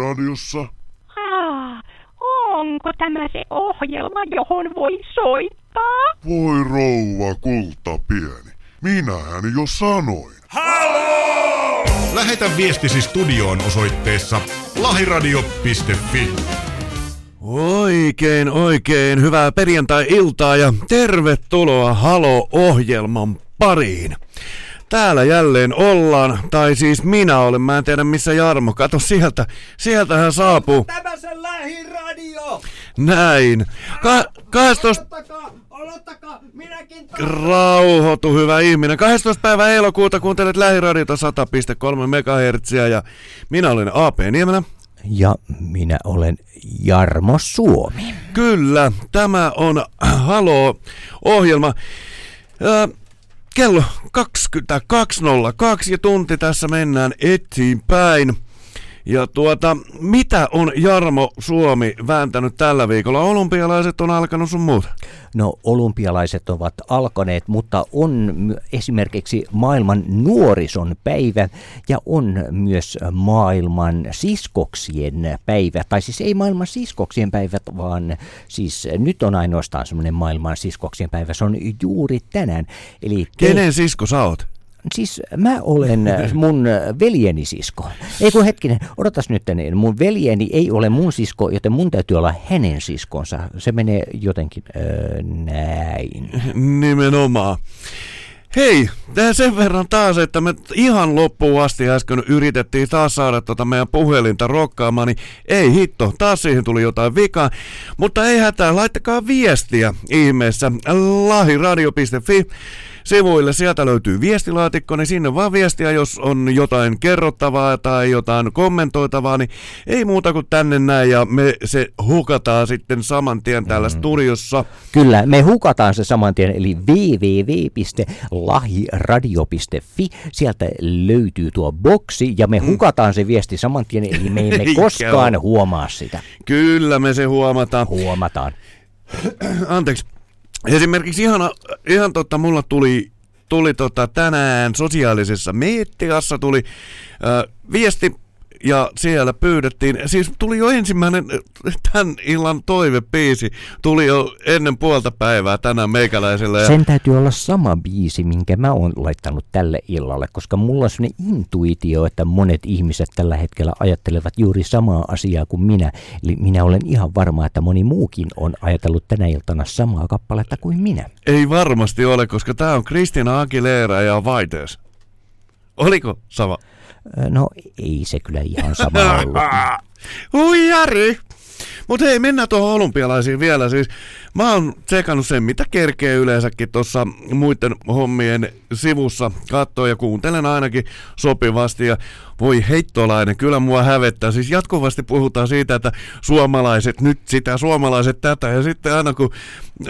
Lähiradiossa. Ah, onko tämä se ohjelma, johon voi soittaa? Voi rouva kulta pieni. Minähän jo sanoin. Halo! Lähetä viestisi studioon osoitteessa lahiradio.fi. Oikein, oikein hyvää perjantai-iltaa ja tervetuloa Halo-ohjelman pariin. Täällä jälleen ollaan, tai siis minä olen, mä en tiedä missä Jarmo, kato sieltä, sieltä hän saapuu. Tämä se lähiradio! Näin. Ka- 12... Odottakaa, odottakaa, minäkin Rauhoitu, hyvä ihminen. 12. päivä elokuuta kuuntelet lähiradiota 100,3 MHz ja minä olen AP Niemelä. Ja minä olen Jarmo Suomi. Kyllä, tämä on Halo-ohjelma. Ö, kello 22.02 ja tunti tässä mennään eteenpäin. Ja tuota, mitä on Jarmo Suomi vääntänyt tällä viikolla? Olympialaiset on alkanut sun muuta. No olympialaiset ovat alkaneet, mutta on esimerkiksi maailman nuorison päivä ja on myös maailman siskoksien päivä. Tai siis ei maailman siskoksien päivä, vaan siis nyt on ainoastaan semmoinen maailman siskoksien päivä. Se on juuri tänään. Eli te- Kenen sisko sä oot? Siis mä olen äh, mun äh, veljeni sisko. Ei kun hetkinen, odotas nyt, niin mun veljeni ei ole mun sisko, joten mun täytyy olla hänen siskonsa. Se menee jotenkin öö, näin. Nimenomaan. Hei, tää sen verran taas, että me ihan loppuun asti äsken yritettiin taas saada tota meidän puhelinta rokkaamaan, niin ei hitto, taas siihen tuli jotain vikaa. Mutta ei hätää, laittakaa viestiä ihmeessä lahiradio.fi sivuille. Sieltä löytyy viestilaatikko, niin sinne vaan viestiä, jos on jotain kerrottavaa tai jotain kommentoitavaa, niin ei muuta kuin tänne näin ja me se hukataan sitten saman tien täällä mm. studiossa. Kyllä, me hukataan se saman tien, eli www.lahiradio.fi. Sieltä löytyy tuo boksi ja me hukataan se viesti saman tien, eli me emme Mm. Koskaan huomaa sitä. Kyllä me se huomataan. Huomataan. Anteeksi. Esimerkiksi ihan, ihan totta, mulla tuli, tuli tota tänään sosiaalisessa mediassa tuli äh, viesti ja siellä pyydettiin, siis tuli jo ensimmäinen tämän illan toivepiisi, tuli jo ennen puolta päivää tänään meikäläiselle. Ja Sen täytyy olla sama biisi, minkä mä oon laittanut tälle illalle, koska mulla on sellainen intuitio, että monet ihmiset tällä hetkellä ajattelevat juuri samaa asiaa kuin minä. Eli minä olen ihan varma, että moni muukin on ajatellut tänä iltana samaa kappaletta kuin minä. Ei varmasti ole, koska tää on Kristina Aguilera ja Vaites. Oliko sama? No ei se kyllä ihan sama ollut. Huijari! Mutta hei, mennään tuohon olympialaisiin vielä. Siis mä oon tsekannut sen, mitä kerkee yleensäkin tuossa muiden hommien sivussa katsoa ja kuuntelen ainakin sopivasti. Ja voi heittolainen, kyllä mua hävettää. Siis jatkuvasti puhutaan siitä, että suomalaiset nyt sitä, suomalaiset tätä. Ja sitten aina kun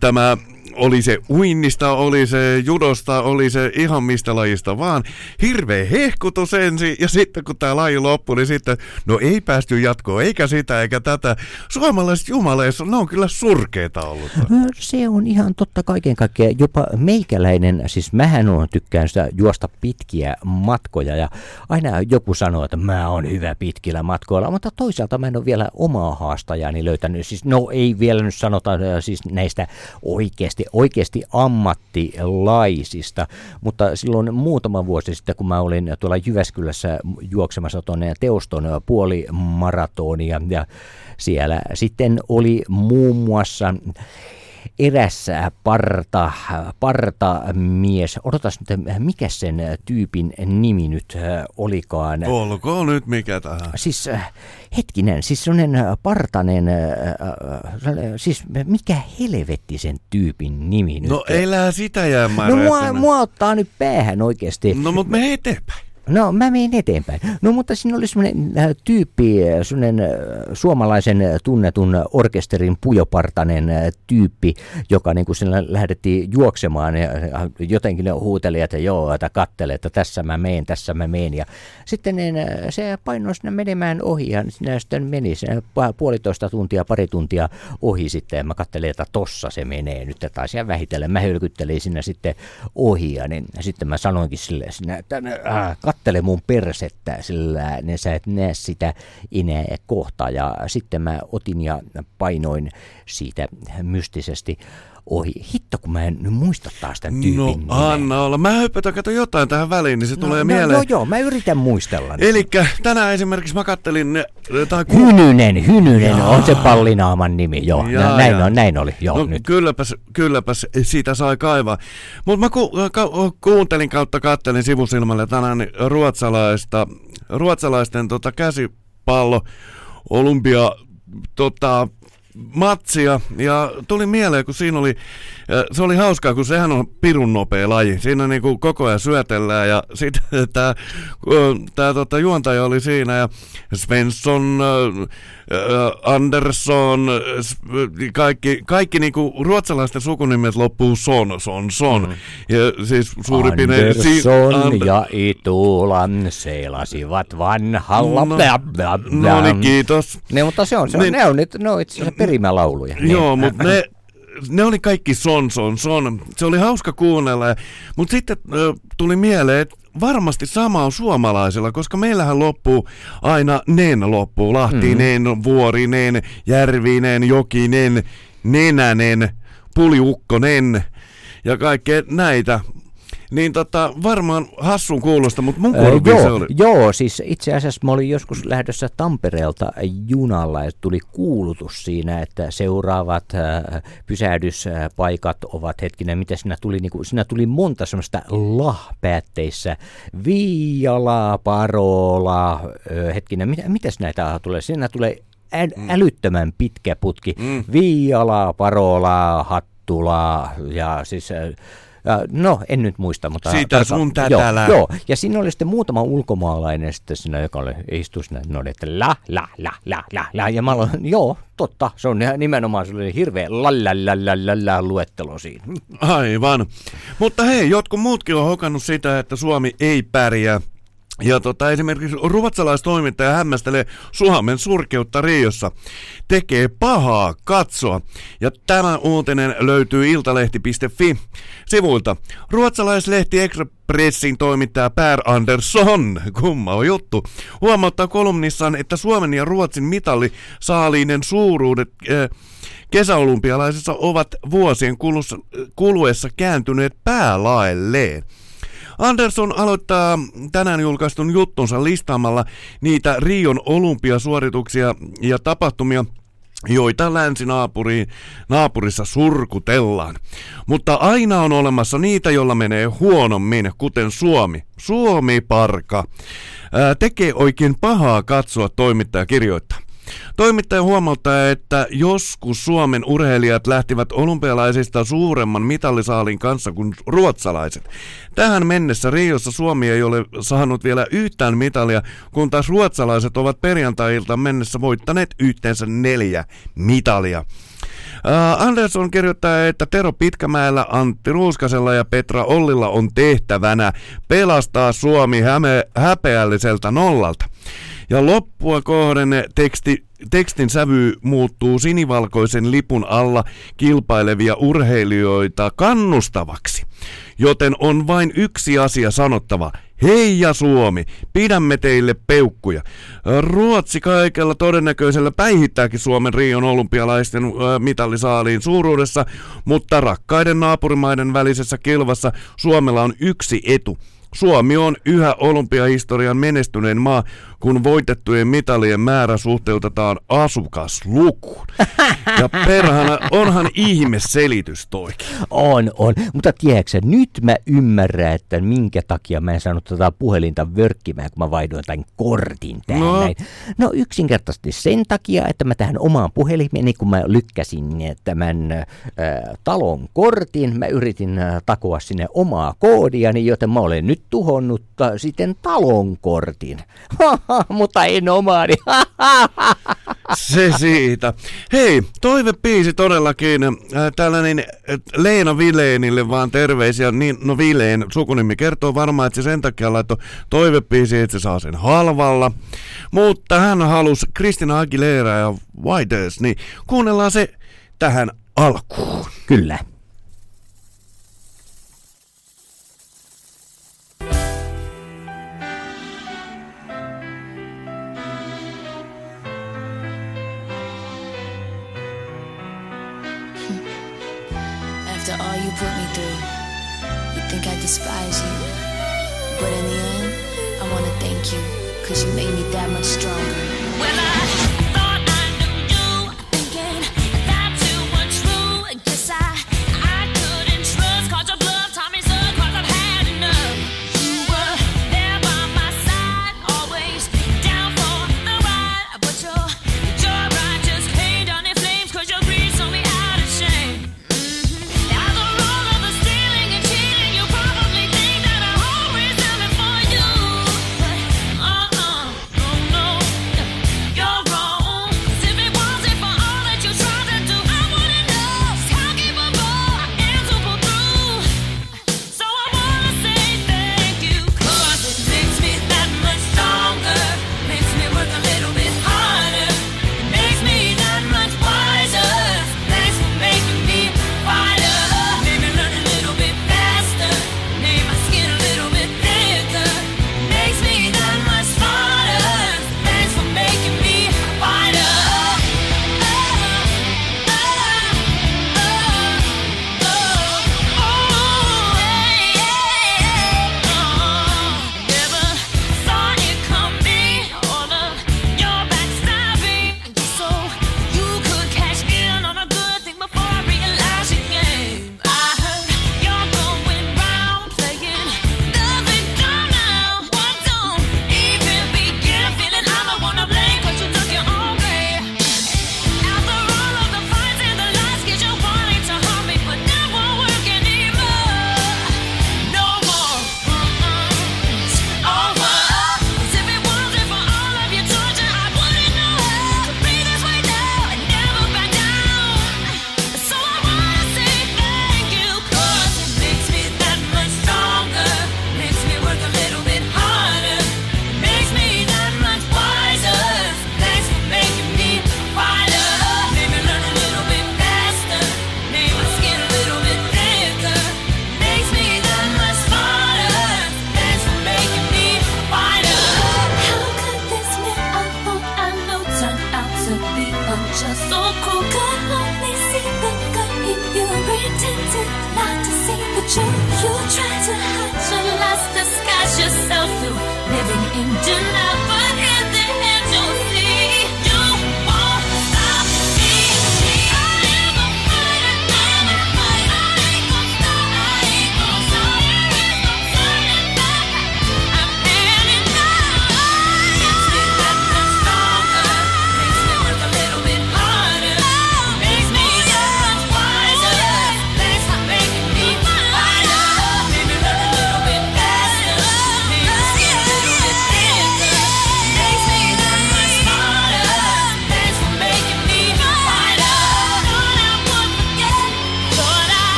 tämä oli se uinnista, oli se judosta, oli se ihan mistä lajista vaan. Hirveä hehkutus ensin ja sitten kun tämä laji loppui, niin sitten no ei päästy jatkoon, eikä sitä eikä tätä. Suomalaiset jumaleissa, ne on kyllä surkeita ollut. No, Se on ihan totta kaiken kaikkiaan. Jopa meikäläinen, siis mähän on tykkään sitä juosta pitkiä matkoja ja aina joku sanoo, että mä oon hyvä pitkillä matkoilla, mutta toisaalta mä en ole vielä omaa haastajani löytänyt. Siis no ei vielä nyt sanota äh, siis näistä oikeasti, oikeasti ammattilaisista, mutta silloin muutama vuosi sitten, kun mä olin tuolla Jyväskylässä juoksemassa tuonne teoston puolimaratonia ja siellä sitten oli muun muassa eräs parta, partamies, odotas nyt, mikä sen tyypin nimi nyt äh, olikaan? Olkoon nyt mikä tähän. Siis äh, hetkinen, siis sellainen partanen, äh, siis mikä helvetti sen tyypin nimi nyt? No elää sitä jäämään. no mua, mua ottaa nyt päähän oikeasti. No mut me eteenpäin. No mä menen eteenpäin. No mutta siinä oli semmoinen äh, tyyppi, äh, semmoinen äh, suomalaisen tunnetun orkesterin pujopartanen tyyppi, joka niin kuin sillä lähdettiin juoksemaan ja jotenkin ne huuteli, että joo, että kattele, että tässä mä meen, tässä mä meen. Ja sitten niin, se painoi sinne menemään ohi ja sinne sitten meni sinne pu- puolitoista tuntia, pari tuntia ohi sitten ja mä kattelin, että tossa se menee nyt taas ja vähitellen. Mä hölkyttelin sinne sitten ohi ja niin sitten mä sanoinkin sille sinne, että äh, kattele mun persettä, sillä ne sä et näe sitä enää kohta. Ja sitten mä otin ja painoin siitä mystisesti ohi. Hitto, kun mä en nyt muista taas tämän tyypin No nimeä. anna olla. Mä hyppätän kato jotain tähän väliin, niin se tulee no, mieleen. Joo, joo, mä yritän muistella. Eli tänään esimerkiksi mä kattelin, tai ku... Hynynen, Hynynen on se pallinaaman nimi, joo. Jaa, Jaa, näin, jaa. on, näin oli, joo, No nyt. kylläpäs, kylläpäs siitä sai kaivaa. Mutta mä ku, ka, kuuntelin kautta kattelin sivusilmälle tänään ruotsalaista, ruotsalaisten tota, käsipallo olympia tota, matsia. Ja tuli mieleen, kun siinä oli, äh, se oli hauskaa, kun sehän on pirun nopea laji. Siinä niinku koko ajan syötellään ja sitten tämä tää, tota, juontaja oli siinä ja Svensson, Andersson, kaikki, kaikki niinku ruotsalaisten sukunimet loppuu son, son, son. Mm. Ja siis suurin piirtein... si- Andersson Ander- ja Itulan seilasivat vanhalla. No, Bla, bla, bla. No niin, kiitos. Ne, mutta se on, se on, Niin. ne on, ne on itse asiassa perimälauluja. Niin. Joo, mutta ne, ne oli kaikki son, son, son. Se oli hauska kuunnella. Mutta sitten ö, tuli mieleen, että varmasti sama on suomalaisilla, koska meillähän loppuu aina nen loppuu. Lahtinen, mm. Vuorinen, Järvinen, Jokinen, Nenänen, Puliukkonen ja kaikkea näitä. Niin tota, varmaan hassun kuulosta, mutta mun Öö, se joo, oli. joo, siis itse asiassa mä olin joskus lähdössä Tampereelta junalla ja tuli kuulutus siinä, että seuraavat äh, pysähdyspaikat ovat hetkinen, mitä siinä tuli, niin kuin, siinä tuli monta semmoista la-päätteissä, Viiala, Parola, äh, hetkinen, mitä, mitäs näitä tulee? Siinä tulee ä, älyttömän pitkä putki, mm. Viiala, Parola, Hattula ja siis... Äh, no, en nyt muista, mutta... Siitä tarkka- sun tätä joo, joo, ja siinä oli sitten muutama ulkomaalainen sitten siinä, joka oli istus siinä, ne oli, että la, la, la, la, la, la, ja mä aloin, joo, totta, se on ihan nimenomaan, se oli hirveä la, la, la, la, la, la, luettelo siinä. Aivan. Mutta hei, jotkut muutkin on hokannut sitä, että Suomi ei pärjää. Ja tota, esimerkiksi ruotsalaistoimittaja hämmästelee Suomen surkeutta Riossa. Tekee pahaa katsoa. Ja tämä uutinen löytyy iltalehti.fi sivuilta. Ruotsalaislehti Expressin toimittaja Per Andersson, kumma on juttu, huomauttaa kolumnissaan, että Suomen ja Ruotsin mitalli saaliinen suuruudet äh, kesäolympialaisissa ovat vuosien kulussa, kuluessa kääntyneet päälaelleen. Andersson aloittaa tänään julkaistun juttunsa listaamalla niitä Rion olympiasuorituksia ja tapahtumia, joita länsinaapuriin naapurissa surkutellaan. Mutta aina on olemassa niitä, joilla menee huonommin, kuten Suomi. Suomi parka. Ää, tekee oikein pahaa katsoa, toimittaja kirjoittaa. Toimittaja huomauttaa, että joskus Suomen urheilijat lähtivät olympialaisista suuremman mitallisaalin kanssa kuin ruotsalaiset. Tähän mennessä Riossa Suomi ei ole saanut vielä yhtään mitalia, kun taas ruotsalaiset ovat perjantai-iltaan mennessä voittaneet yhteensä neljä mitalia. Uh, Andersson kirjoittaa, että Tero Pitkämäellä, Antti Ruuskasella ja Petra Ollilla on tehtävänä pelastaa Suomi häme, häpeälliseltä nollalta. Ja loppua kohden teksti, tekstin sävy muuttuu sinivalkoisen lipun alla kilpailevia urheilijoita kannustavaksi. Joten on vain yksi asia sanottava. Hei ja Suomi, pidämme teille peukkuja. Ruotsi kaikella todennäköisellä päihittääkin Suomen Rion olympialaisten mitallisaaliin suuruudessa, mutta rakkaiden naapurimaiden välisessä kilvassa Suomella on yksi etu. Suomi on yhä olympiahistorian menestyneen maa, kun voitettujen mitalien määrä suhteutetaan asukaslukuun. Ja perhana, onhan ihme selitys toikin. On, on. Mutta tiedätkö, nyt mä ymmärrän, että minkä takia mä en saanut tätä puhelinta vörkkimään, kun mä vaihdoin tämän kortin tähän No. näin. No yksinkertaisesti sen takia, että mä tähän omaan puhelimeni, kun mä lykkäsin tämän äh, talon kortin, mä yritin äh, takoa sinne omaa koodiani, joten mä olen nyt tuhonnut äh, sitten talon kortin. Mutta en omaani. Se siitä. Hei, toivepiisi todellakin. Äh, tällainen äh, Leena Vileenille vaan terveisiä. Niin, no Vileen sukunimi kertoo varmaan, että se sen takia laittoi toivepiisi, että se saa sen halvalla. Mutta hän halusi Kristina Aguilera ja Whites, niin kuunnellaan se tähän alkuun. Kyllä. thank you, cause you made me that much stronger. Well, I.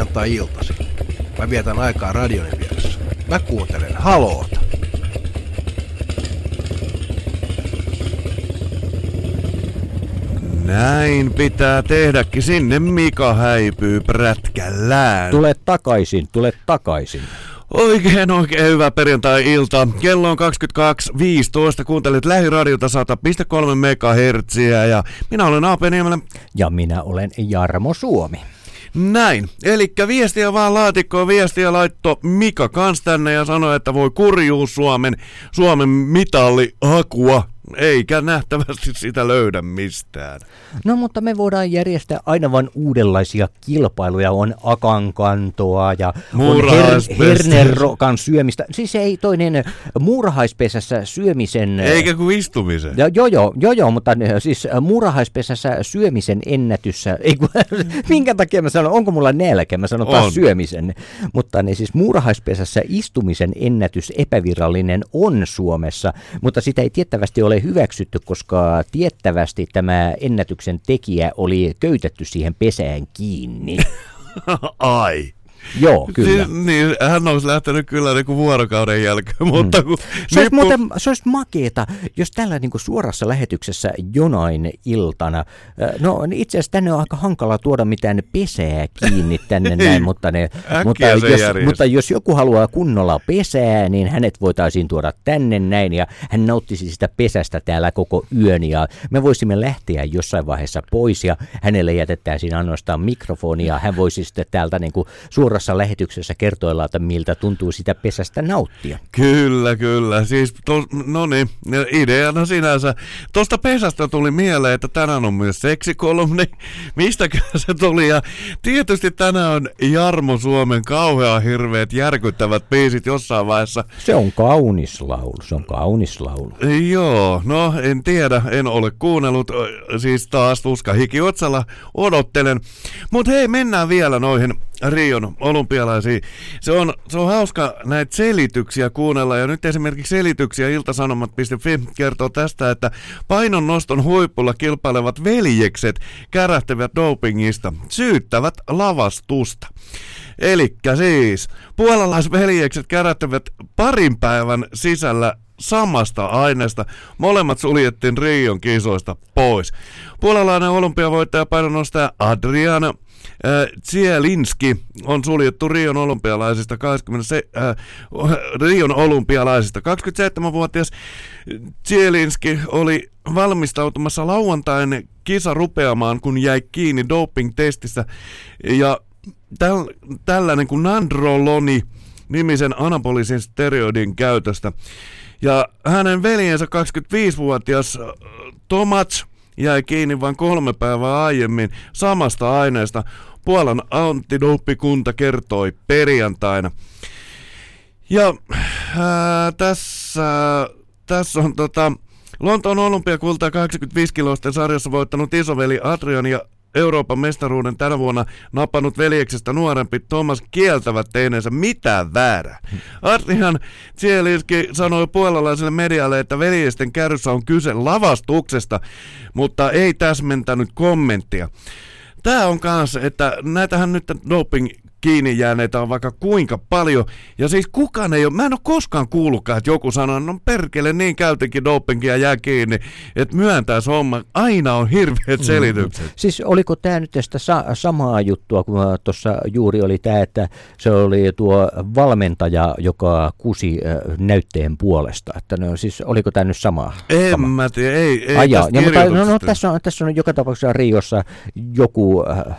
perjantai-iltasi. Mä vietän aikaa radion vieressä. Mä kuuntelen haloota. Näin pitää tehdäkin. Sinne Mika häipyy prätkällään. Tule takaisin, tule takaisin. Oikein oikein hyvä perjantai-ilta. Kello on 22.15. Kuuntelet lähiradiota 100.3 MHz ja minä olen Aapeniemelä. Ja minä olen Jarmo Suomi. Näin. Eli viestiä vaan laatikkoon. Viestiä laitto Mika kans tänne ja sanoi, että voi kurjuus Suomen, Suomen mitallihakua eikä nähtävästi sitä löydä mistään. No mutta me voidaan järjestää aina vain uudenlaisia kilpailuja. On akankantoa ja her- hernerokan syömistä. Siis ei toinen äh, muurahaispesässä syömisen... Äh, eikä kuin istumisen. Ja, joo, joo, joo, joo, mutta äh, siis muurahaispesässä syömisen ennätyssä... Ei kun, minkä takia mä sanon, onko mulla nälkä? Mä sanon taas on. syömisen. Mutta niin siis muurahaispesässä istumisen ennätys epävirallinen on Suomessa, mutta sitä ei tiettävästi ole hyväksytty, koska tiettävästi tämä ennätyksen tekijä oli köytetty siihen pesään kiinni. Ai. Joo, kyllä. Siis, niin, hän olisi lähtenyt kyllä niin kuin vuorokauden jälkeen, mutta kun Se olisi, muuten, se olisi makeeta, jos tällä niin kuin suorassa lähetyksessä jonain iltana, no itse asiassa tänne on aika hankala tuoda mitään pesää kiinni tänne näin, mutta, ne, mutta, jos, mutta jos joku haluaa kunnolla pesää, niin hänet voitaisiin tuoda tänne näin ja hän nauttisi sitä pesästä täällä koko yön ja me voisimme lähteä jossain vaiheessa pois ja hänelle jätettäisiin ainoastaan mikrofoni ja hän voisi sitten täältä niin kuin suorassa lähetyksessä kertoilla, että miltä tuntuu sitä pesästä nauttia. Kyllä, kyllä. Siis, to, no niin, ideana sinänsä. Tuosta pesästä tuli mieleen, että tänään on myös seksikolumni. Mistäkään se tuli? Ja tietysti tänään on Jarmo Suomen kauhea hirveät järkyttävät biisit jossain vaiheessa. Se on kaunis laulu, se on kaunis laulu. Joo, no en tiedä, en ole kuunnellut, siis taas tuska hiki otsalla odottelen. Mutta hei, mennään vielä noihin Rion olympialaisiin. Se on, se on hauska näitä selityksiä kuunnella, ja nyt esimerkiksi selityksiä iltasanomat.fi kertoo tästä, että painon noston huipulla kilpailevat veljekset kärähtävät dopingista, syyttävät lavastusta. Elikkä siis, puolalaisveljekset kärähtävät parin päivän sisällä samasta aineesta. Molemmat suljettiin Rion kisoista pois. Puolalainen olympiavoittaja painonnostaja Adriana Zielinski on suljettu Rion olympialaisista 20, äh, Rion olympialaisista. 27-vuotias Zielinski oli valmistautumassa lauantain kisa rupeamaan, kun jäi kiinni doping-testissä. Ja täl, tällainen kuin nandroloni nimisen anabolisen steroidin käytöstä. Ja hänen veljensä 25-vuotias äh, Tomats jäi kiinni vain kolme päivää aiemmin samasta aineesta. Puolan antidoppikunta kertoi perjantaina. Ja ää, tässä, tässä on tota, Lontoon olympiakulta 85 kiloisten sarjassa voittanut isoveli Adrian ja Euroopan mestaruuden tänä vuonna napannut veljeksestä nuorempi Thomas kieltävät teineensä mitään väärää. Adrian Zielinski sanoi puolalaiselle medialle, että veljesten kärryssä on kyse lavastuksesta, mutta ei täsmentänyt kommenttia. Tämä on kanssa, että näitähän nyt doping kiinni jääneitä on vaikka kuinka paljon. Ja siis kukaan ei ole, mä en ole koskaan kuullutkaan, että joku sanoo, no perkele niin käytinkin dopingia jää kiinni, että myöntää se homma. Aina on hirveät selitykset. Siis oliko tämä nyt tästä sa- samaa juttua, kun tuossa juuri oli tämä, että se oli tuo valmentaja, joka kusi äh, näytteen puolesta. Että no, siis oliko tämä nyt sama? En sama? mä tiedä, ei, ei Ai jaa, tästä ja, mutta, no, no, tässä, on, tässä on joka tapauksessa Riossa joku, äh,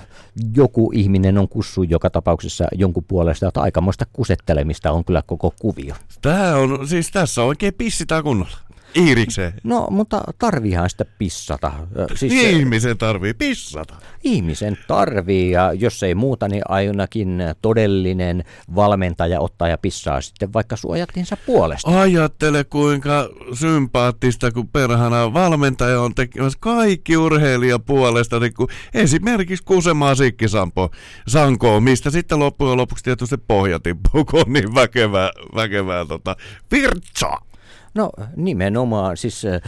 joku ihminen on kussu joka tapauksessa jonkun puolesta, että aikamoista kusettelemista on kyllä koko kuvio. Tää on, siis tässä oikein pissitää kunnolla. Iirikseen. No, mutta tarviihan sitä pissata. Siis, Ihmisen tarvii pissata. Ihmisen tarvii ja jos ei muuta, niin ainakin todellinen valmentaja ottaa ja pissaa sitten vaikka suojattinsa puolesta. Ajattele kuinka sympaattista, kun perhana valmentaja on tekemässä kaikki urheilija puolesta, niin kuin esimerkiksi Kusemaa Sikkisampo Sankoa, mistä sitten loppujen lopuksi tietysti pohja tippuu, kun on niin väkevää, väkevää tota, virtsaa. No nimenomaan, siis äh,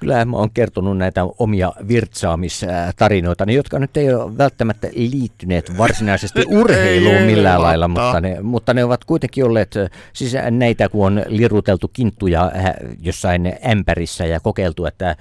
kyllä mä oon kertonut näitä omia virtsaamistarinoita, jotka nyt ei ole välttämättä liittyneet varsinaisesti urheiluun ei, millään lailla, mutta ne, mutta ne ovat kuitenkin olleet, siis näitä kun on liruteltu kinttuja äh, jossain ämpärissä ja kokeiltu, että äh,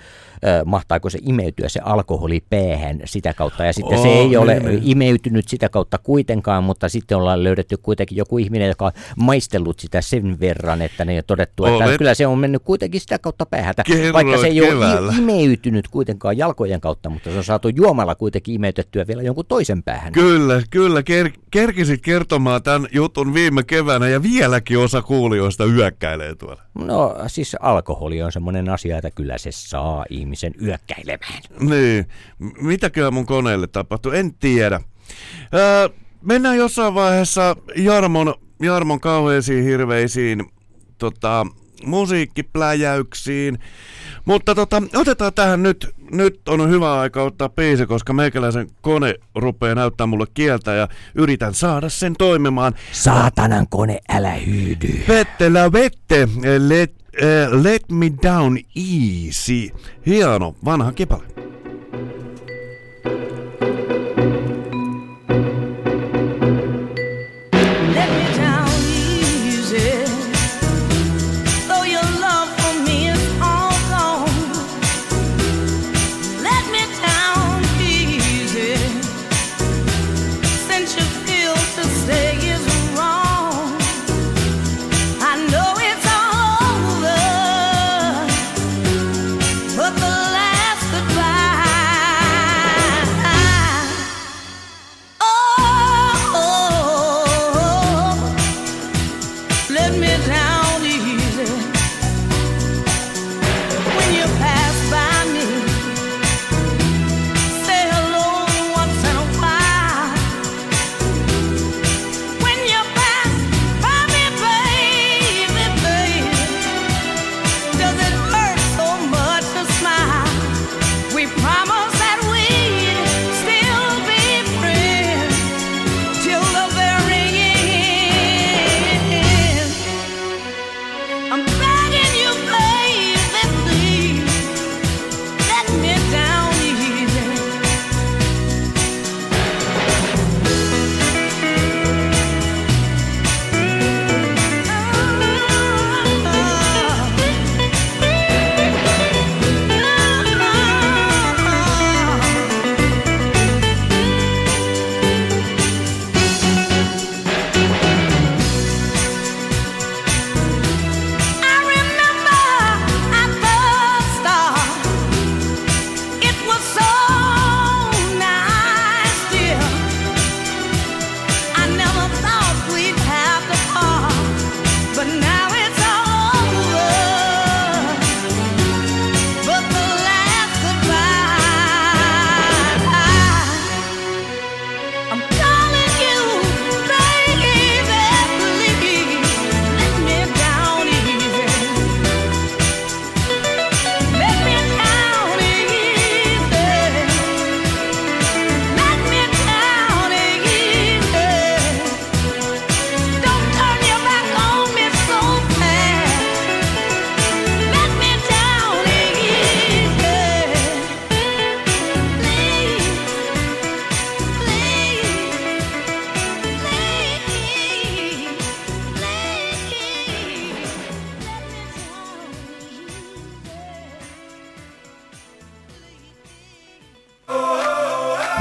mahtaako se imeytyä se alkoholi päähän sitä kautta. Ja sitten se Oh, ei ole niin, niin. imeytynyt sitä kautta kuitenkaan, mutta sitten ollaan löydetty kuitenkin joku ihminen, joka on maistellut sitä sen verran, että ne on todettu, että Olet- kyllä se on mennyt kuitenkin sitä kautta päähän. Vaikka se ei keväällä. ole imeytynyt kuitenkaan jalkojen kautta, mutta se on saatu juomalla kuitenkin imeytettyä vielä jonkun toisen päähän. Kyllä, kyllä. Ker- kerkisit kertomaan tämän jutun viime keväänä ja vieläkin osa kuulijoista yökkäilee tuolla. No siis alkoholi on semmoinen asia, että kyllä se saa ihmisen yökkäilemään. Niin, mitäköhän mun koneelle tapahtui, en tiedä. Öö, mennään jossain vaiheessa Jarmon, Jarmon kauheisiin hirveisiin tota, musiikkipläjäyksiin. Mutta tota, otetaan tähän nyt, nyt on hyvä aika ottaa biisi, koska meikäläisen kone rupeaa näyttää mulle kieltä ja yritän saada sen toimimaan. Saatanan kone, älä hyydy. Vettellä vette, let, äh, let me down easy. Hieno, vanha kipale.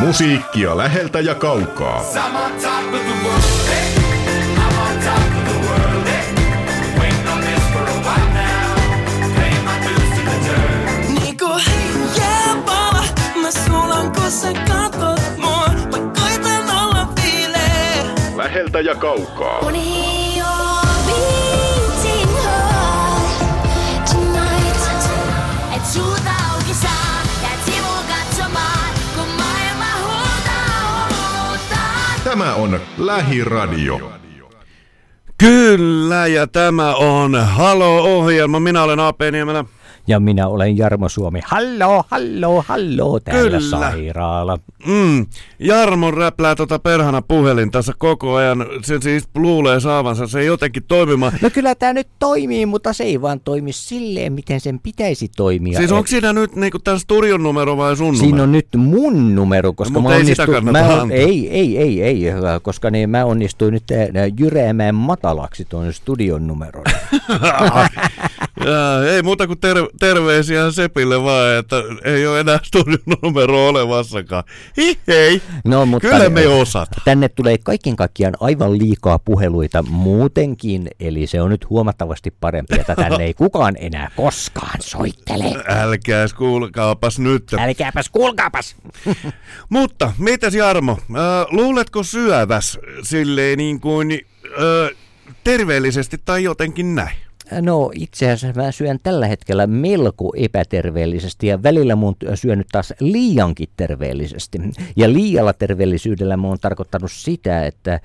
Musiikkia läheltä ja kaukaa. Niinku jääpala, mä sulan kun sä katot mua. Mä koitan olla viileä. Läheltä ja kaukaa. Et Tämä on Lähiradio. Kyllä, ja tämä on Halo-ohjelma. Minä olen AP Niemelä. Ja minä olen Jarmo Suomi. Hallo, hallo, hallo, täällä Kyllä. sairaala. Mm. Jarmo räplää tota perhana puhelin tässä koko ajan. Se siis luulee saavansa se jotenkin toimimaan. No kyllä tämä nyt toimii, mutta se ei vaan toimi silleen, miten sen pitäisi toimia. Siis onko siinä nyt niinku tämän studion numero vai sun Siinä numero? on nyt mun numero, koska No, mä onnistuin, mä, ei, ei, ei, ei, koska niin mä onnistuin nyt jyräämään matalaksi tuon studion numeron. Jaa, ei muuta kuin ter- terveisiä Sepille vaan, että ei ole enää studion numero olemassakaan. Hi hei, No, mutta kyllä me osataan. Tänne tulee kaiken kaikkiaan aivan liikaa puheluita muutenkin, eli se on nyt huomattavasti parempi, että tänne ei kukaan enää koskaan soittele. Älkääs kuulkaapas nyt. Älkääpäs kuulkaapas! Mutta, mitäs Jarmo, äh, luuletko syöväs silleen niin kuin äh, terveellisesti tai jotenkin näin? No itse asiassa mä syön tällä hetkellä melko epäterveellisesti ja välillä mun syönyt taas liiankin terveellisesti. Ja liialla terveellisyydellä mä oon tarkoittanut sitä, että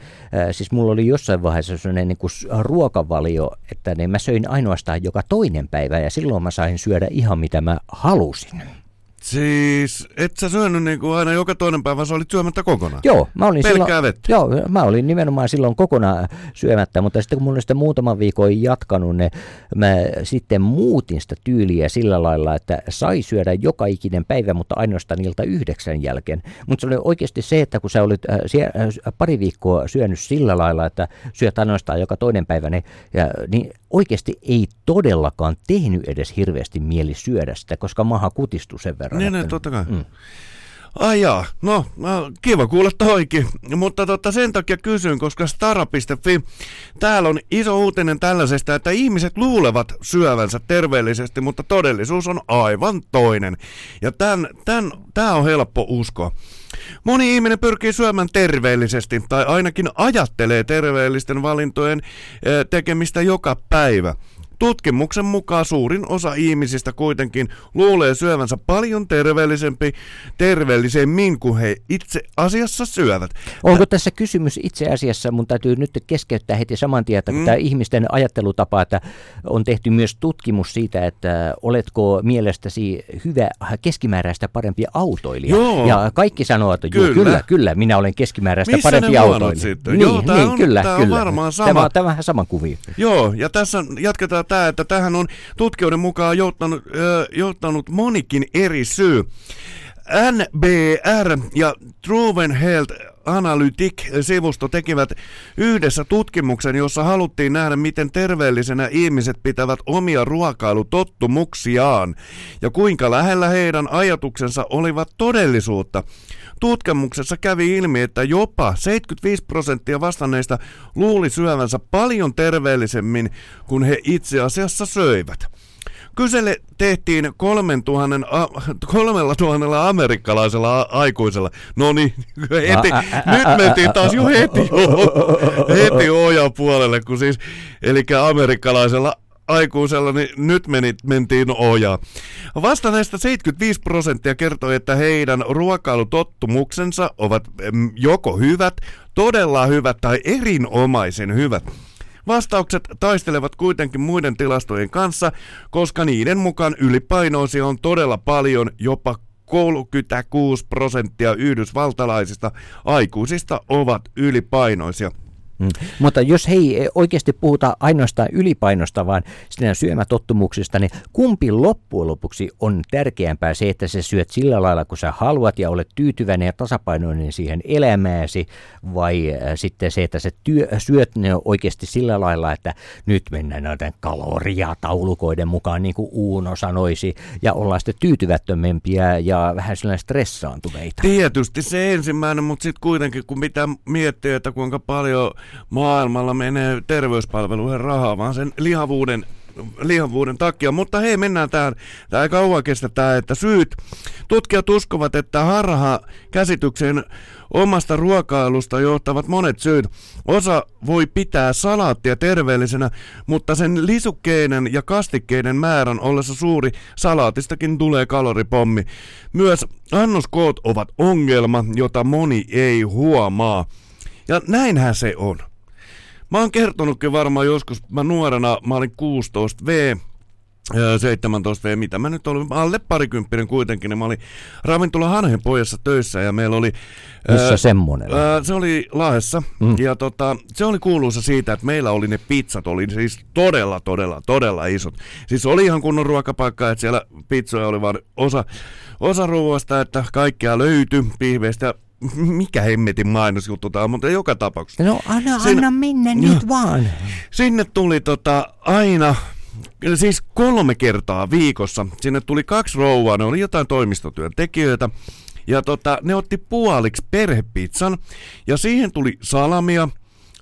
siis mulla oli jossain vaiheessa sellainen niin kuin ruokavalio, että niin mä söin ainoastaan joka toinen päivä ja silloin mä sain syödä ihan mitä mä halusin. Siis, et sä syönyt niinku aina joka toinen päivä, sä olit syömättä kokonaan? Joo, mä olin Pelkkää silloin, vettä? Joo, mä olin nimenomaan silloin kokonaan syömättä, mutta sitten kun mulla sitä muutaman viikon jatkanut, ne, mä sitten muutin sitä tyyliä sillä lailla, että sai syödä joka ikinen päivä, mutta ainoastaan ilta yhdeksän jälkeen. Mutta se oli oikeasti se, että kun sä olit äh, sie, äh, pari viikkoa syönyt sillä lailla, että syöt ainoastaan joka toinen päivä, niin, ja, niin oikeasti ei todellakaan tehnyt edes hirveästi mieli syödä sitä, koska maha kutistui sen verran. Niin, niin, että- totta kai. Mm. Ai jaa, no, no kiva kuulla toikin, mutta tota, sen takia kysyn, koska stara.fi, täällä on iso uutinen tällaisesta, että ihmiset luulevat syövänsä terveellisesti, mutta todellisuus on aivan toinen. Ja tää on helppo uskoa. Moni ihminen pyrkii syömään terveellisesti, tai ainakin ajattelee terveellisten valintojen eh, tekemistä joka päivä. Tutkimuksen mukaan suurin osa ihmisistä kuitenkin luulee syövänsä paljon terveellisempi, terveellisemmin kuin he itse asiassa syövät. Onko tässä kysymys itse asiassa, mun täytyy nyt keskeyttää heti saman tien, että mm. tämä ihmisten ajattelutapa, että on tehty myös tutkimus siitä, että oletko mielestäsi hyvä keskimääräistä parempi autoilija. Joo. Ja kaikki sanoo, että Kyllä. kyllä, kyllä, minä olen keskimääräistä Missä parempi autoilija. sitten? Niin, Joo, tää niin on- kyllä, on kyllä. varmaan sama. Tämä, tämä on vähän sama kuvio. Joo, ja tässä jatketaan tämä, että tähän on tutkijoiden mukaan johtanut, äh, johtanut monikin eri syy. NBR ja Truven Health Analytic-sivusto tekivät yhdessä tutkimuksen, jossa haluttiin nähdä, miten terveellisenä ihmiset pitävät omia ruokailutottumuksiaan ja kuinka lähellä heidän ajatuksensa olivat todellisuutta. Tutkimuksessa kävi ilmi, että jopa 75 prosenttia vastanneista luuli syövänsä paljon terveellisemmin kuin he itse asiassa söivät. Kysele tehtiin 3000, a, 3000 amerikkalaisella aikuisella. No niin, heti, Ä, ä, ä, nyt mentiin taas jo heti, heti ojan puolelle, kun siis, eli amerikkalaisella aikuisella, niin nyt meni, mentiin ojaa. Vastanneista 75 prosenttia kertoi, että heidän ruokailutottumuksensa ovat joko hyvät, todella hyvät tai erinomaisen hyvät. Vastaukset taistelevat kuitenkin muiden tilastojen kanssa, koska niiden mukaan ylipainoisia on todella paljon, jopa 36 prosenttia yhdysvaltalaisista aikuisista ovat ylipainoisia. Mm. Mutta jos hei oikeasti puhuta ainoastaan ylipainosta, vaan sinä syömätottumuksista, niin kumpi loppujen lopuksi on tärkeämpää se, että sä syöt sillä lailla, kun sä haluat ja olet tyytyväinen ja tasapainoinen siihen elämääsi, vai äh, sitten se, että sä työ, syöt ne oikeasti sillä lailla, että nyt mennään noiden kaloriataulukoiden mukaan, niin kuin Uuno sanoisi, ja ollaan sitten tyytyvättömempiä ja vähän sellainen stressaantuneita. Tietysti se ensimmäinen, mutta sitten kuitenkin kun pitää miettiä, että kuinka paljon maailmalla menee terveyspalveluihin rahaa, vaan sen lihavuuden lihavuuden takia. Mutta hei, mennään tähän. Tämä ei kauan kestä tämä, että syyt. Tutkijat uskovat, että harha käsityksen omasta ruokailusta johtavat monet syyt. Osa voi pitää salaattia terveellisenä, mutta sen lisukkeiden ja kastikkeiden määrän ollessa suuri, salaatistakin tulee kaloripommi. Myös annoskoot ovat ongelma, jota moni ei huomaa. Ja näinhän se on. Mä oon kertonutkin varmaan joskus, mä nuorena, mä olin 16V, 17V, mitä mä nyt olin, alle parikymppinen kuitenkin, niin mä olin ravintola Hanhen pojassa töissä ja meillä oli... Missä ää, semmonen? ää, se oli Lahdessa mm. ja tota, se oli kuuluisa siitä, että meillä oli ne pizzat, oli siis todella, todella, todella isot. Siis oli ihan kunnon ruokapaikka, että siellä pizzoja oli vaan osa, osa ruoasta, että kaikkea löytyi pihveistä mikä hemmetin mainosjuttu tää on, mutta joka tapauksessa. No anna, Siinä- anna mennä Joo. nyt vaan. Sinne tuli tota aina, siis kolme kertaa viikossa, sinne tuli kaksi rouvaa, ne oli jotain toimistotyöntekijöitä. Ja tota, ne otti puoliksi perhepizzan ja siihen tuli salamia,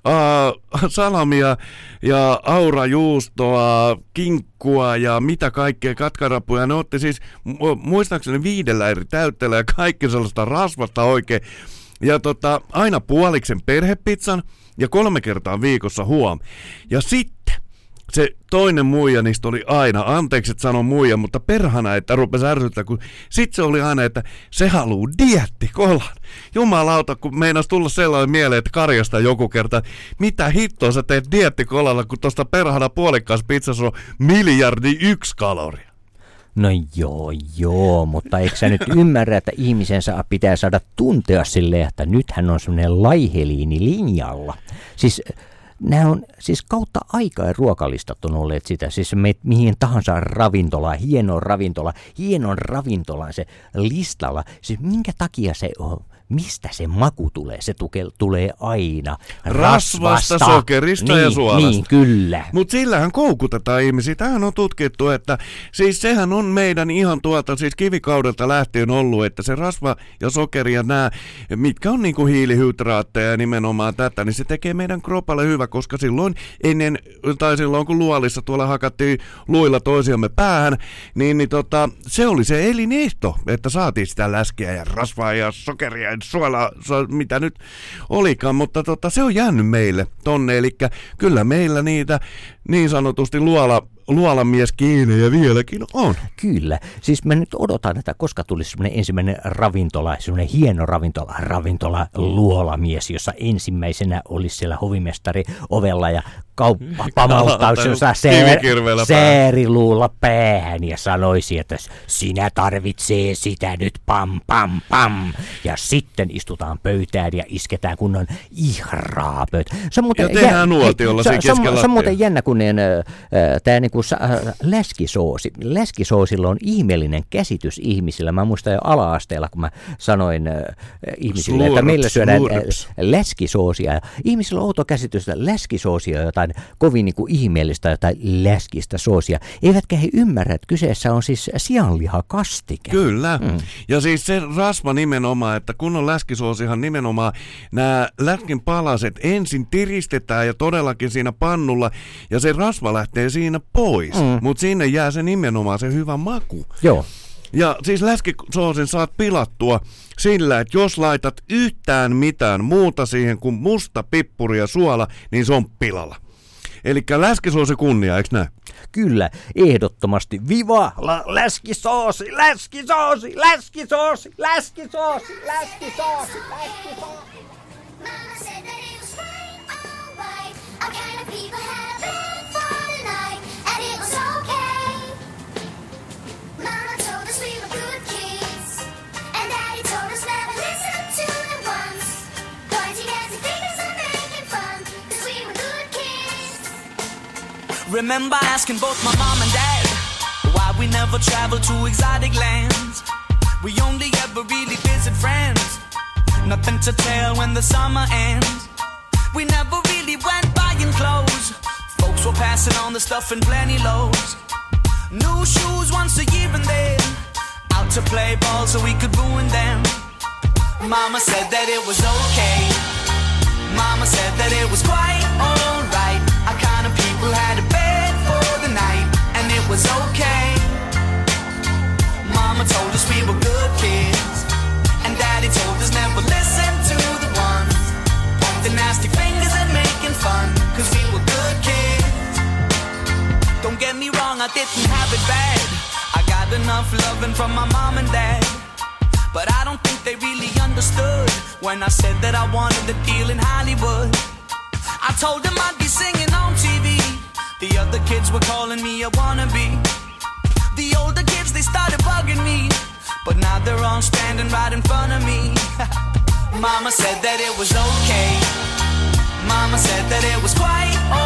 ää, salamia ja aurajuustoa, kinkkua ja mitä kaikkea, katkarapuja. Ne otti siis mu- muistaakseni viidellä eri täytteellä ja kaikki sellaista rasvasta oikein. Ja tota, aina puoliksen perhepizzan ja kolme kertaa viikossa huom. Ja sitten, se toinen muija niistä oli aina, anteeksi että sanon muija, mutta perhana, että rupesi ärsyttää, kun sit se oli aina, että se haluu diettikolan. Jumalauta, kun meinas tulla sellainen mieleen, että karjasta joku kerta, mitä hittoa sä teet diettikolalla, kun tosta perhana puolikkaas pizzassa on miljardi yksi kaloria. No joo, joo, mutta eikö sä nyt ymmärrä, että ihmisen saa, pitää saada tuntea silleen, että nythän on semmoinen laiheliini linjalla. Siis nämä on siis kautta aikaa ruokalistat on olleet sitä, siis me mihin tahansa ravintola, hieno ravintola, hienon ravintolan se listalla, siis minkä takia se on, mistä se maku tulee? Se tuke, tulee aina Rasvasta, sokerista niin, ja suolasta. Niin, kyllä. Mutta sillähän koukutetaan ihmisiä. Tähän on tutkittu, että siis sehän on meidän ihan tuolta siis kivikaudelta lähtien ollut, että se rasva ja sokeri ja nämä, mitkä on niinku hiilihydraatteja ja nimenomaan tätä, niin se tekee meidän kropalle hyvä, koska silloin ennen, tai silloin kun luolissa tuolla hakattiin luilla toisiamme päähän, niin, niin tota, se oli se elinehto, että saatiin sitä läskiä ja rasvaa ja sokeria ja suolaa, mitä nyt olikaan, mutta tota, se on jäänyt meille tonne, eli kyllä meillä niitä niin sanotusti luola, luolamies kiinejä vieläkin on. Kyllä. Siis mä nyt odotan, että koska tulisi semmoinen ensimmäinen ravintola, semmoinen hieno ravintola, ravintola luolamies, jossa ensimmäisenä olisi siellä hovimestari ovella ja kauppa pamauttaisi jossa Kivikirveellä päähän. sääriluulla päähän ja sanoisi, että sinä tarvitsee sitä nyt pam pam pam. Ja sitten istutaan pöytään ja isketään kunnon ihraa pöytä. Se on muuten Ja tehdään nuotiolla se, se, se on muuten jännä, kun tämä niinku, äh, läskisoosi. Läskisoosilla on ihmeellinen käsitys ihmisillä. Mä muistan jo ala-asteella, kun mä sanoin äh, ihmisille, että Slurps, meillä syödään äh, läskisoosia. Ihmisillä on outo käsitys, että läskisoosia on jotain kovin niinku ihmeellistä, jotain läskistä soosia. Eivätkä he ymmärrä, että kyseessä on siis sianlihakastike. Kyllä. Mm. Ja siis se rasva nimenomaan, että kun on läskisoosihan nimenomaan nämä läskin palaset ensin tiristetään ja todellakin siinä pannulla ja se rasva lähtee siinä pois. Mm. Mutta sinne jää se nimenomaan se hyvä maku. Joo. Ja siis läskisoosin saat pilattua sillä, että jos laitat yhtään mitään muuta siihen kuin musta pippuri ja suola, niin se on pilalla. Eli läskisoosi kunnia, eikö näin? Kyllä, ehdottomasti. Viva la, läskisoosi, läskisoosi, läskisoosi, läskisoosi, läskisoosi, läskisoosi. Mama said that it was right, alright. Our kind of people had Remember asking both my mom and dad why we never traveled to exotic lands. We only ever really visit friends. Nothing to tell when the summer ends. We never really went buying clothes. Folks were passing on the stuff in plenty loads. New shoes once a year and then out to play ball so we could ruin them. Mama said that it was okay. Mama said that it was quite alright. Was okay. Mama told us we were good kids, and Daddy told us never listen to the ones pointing nasty fingers and making fun, cause we were good kids. Don't get me wrong, I didn't have it bad. I got enough loving from my mom and dad. But I don't think they really understood when I said that I wanted a deal in Hollywood. I told them I'd be singing on TV. The other kids were calling me a wannabe. The older kids, they started bugging me. But now they're all standing right in front of me. Mama said that it was okay. Mama said that it was quite alright.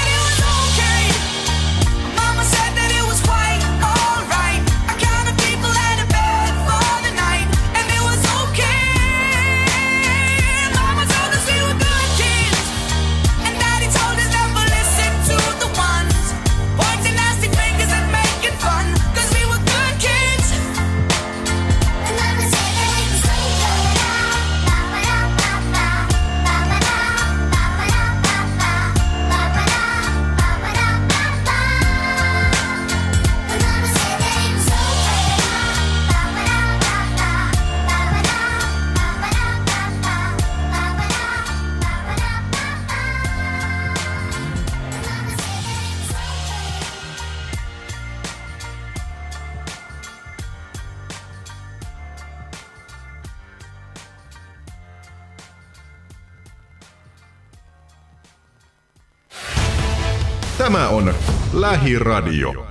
Lähiradio.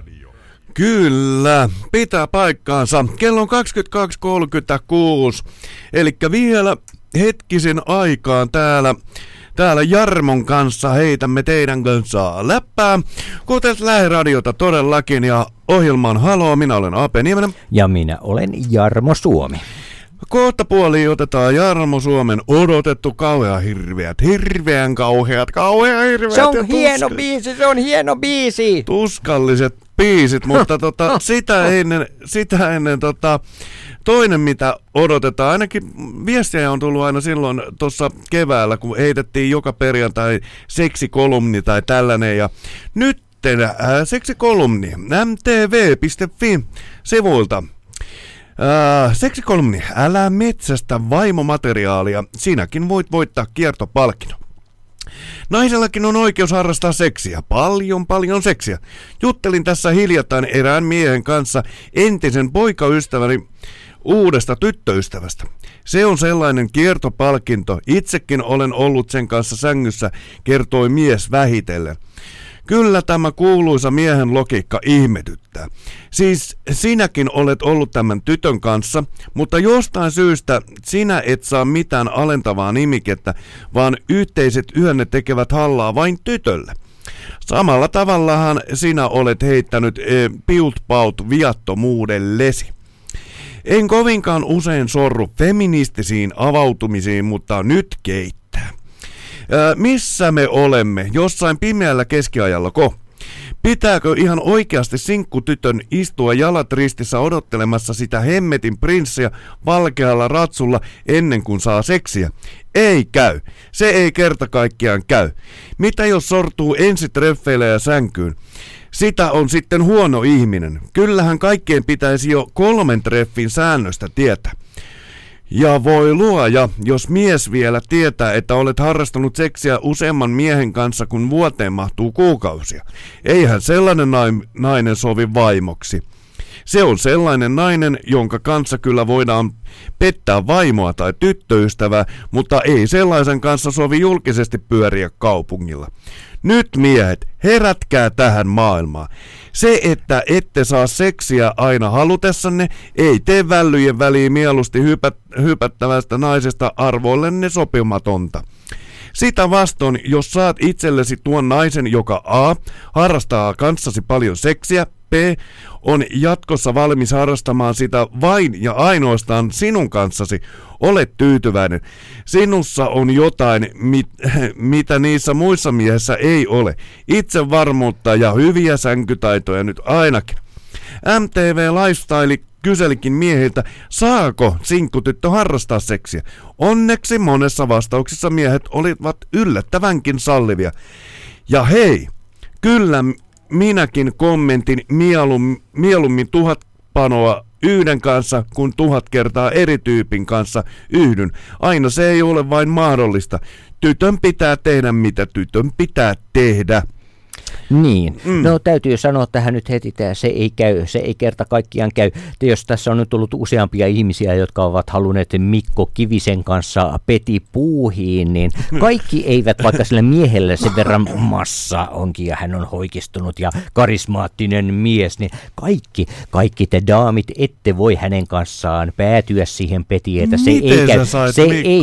Kyllä, pitää paikkaansa. Kello on 22.36, eli vielä hetkisin aikaan täällä, täällä Jarmon kanssa heitämme teidän kanssa läppää. Kuten läheradiota todellakin ja ohjelman haloo, minä olen Ape Niemenen. Ja minä olen Jarmo Suomi. Kohta puoliin otetaan Jarmo Suomen odotettu kauhea hirveät, hirveän kauheat, kauhea hirveät Se on ja hieno tuska- biisi, se on hieno biisi. tuskalliset biisit, mutta tota, sitä ennen, sitä ennen tota, toinen mitä odotetaan, ainakin viestiä on tullut aina silloin tuossa keväällä, kun heitettiin joka perjantai seksikolumni tai tällainen ja nyt äh, seksikolumni mtv.fi sivuilta. Äh, seksikolumni, älä metsästä vaimomateriaalia, sinäkin voit voittaa kiertopalkinnon. Naisellakin on oikeus harrastaa seksiä, paljon paljon seksiä. Juttelin tässä hiljattain erään miehen kanssa entisen poikaystäväni uudesta tyttöystävästä. Se on sellainen kiertopalkinto, itsekin olen ollut sen kanssa sängyssä, kertoi mies vähitellen. Kyllä tämä kuuluisa miehen logiikka ihmetyttää. Siis sinäkin olet ollut tämän tytön kanssa, mutta jostain syystä sinä et saa mitään alentavaa nimikettä, vaan yhteiset yönne tekevät hallaa vain tytölle. Samalla tavallahan sinä olet heittänyt e, piutpaut viattomuudellesi. En kovinkaan usein sorru feministisiin avautumisiin, mutta nyt keittää. Missä me olemme? Jossain pimeällä keskiajalla ko? Pitääkö ihan oikeasti sinkkutytön istua jalat ristissä odottelemassa sitä hemmetin prinssiä valkealla ratsulla ennen kuin saa seksiä? Ei käy. Se ei kerta kaikkiaan käy. Mitä jos sortuu ensitreffeillä ja sänkyyn? Sitä on sitten huono ihminen. Kyllähän kaikkien pitäisi jo kolmen treffin säännöstä tietää. Ja voi luoja, jos mies vielä tietää, että olet harrastanut seksiä useamman miehen kanssa, kun vuoteen mahtuu kuukausia. Eihän sellainen nai- nainen sovi vaimoksi. Se on sellainen nainen, jonka kanssa kyllä voidaan pettää vaimoa tai tyttöystävää, mutta ei sellaisen kanssa sovi julkisesti pyöriä kaupungilla. Nyt miehet, herätkää tähän maailmaan. Se, että ette saa seksiä aina halutessanne, ei tee vällyjen väliin mieluusti hypät, hypättävästä naisesta arvoillenne sopimatonta. Sitä vastoin, jos saat itsellesi tuon naisen, joka A. harrastaa kanssasi paljon seksiä, B. on jatkossa valmis harrastamaan sitä vain ja ainoastaan sinun kanssasi, olet tyytyväinen. Sinussa on jotain, mit, mitä niissä muissa miehissä ei ole. Itsevarmuutta ja hyviä sänkytaitoja nyt ainakin. MTV Lifestyle kyselikin miehiltä, saako sinkkutyttö harrastaa seksiä. Onneksi monessa vastauksessa miehet olivat yllättävänkin sallivia. Ja hei, kyllä minäkin kommentin mielum, mieluummin tuhat panoa yhden kanssa kuin tuhat kertaa eri tyypin kanssa yhdyn. Aina se ei ole vain mahdollista. Tytön pitää tehdä mitä tytön pitää tehdä. Niin. Mm. No täytyy sanoa tähän nyt heti, että se ei käy, se ei kerta kaikkiaan käy. Te, jos tässä on nyt tullut useampia ihmisiä, jotka ovat halunneet Mikko Kivisen kanssa peti puuhiin, niin kaikki eivät, vaikka sillä miehellä sen verran massa onkin ja hän on hoikistunut ja karismaattinen mies, niin kaikki, kaikki te daamit ette voi hänen kanssaan päätyä siihen petiin, että se Miten ei käy. Se ei,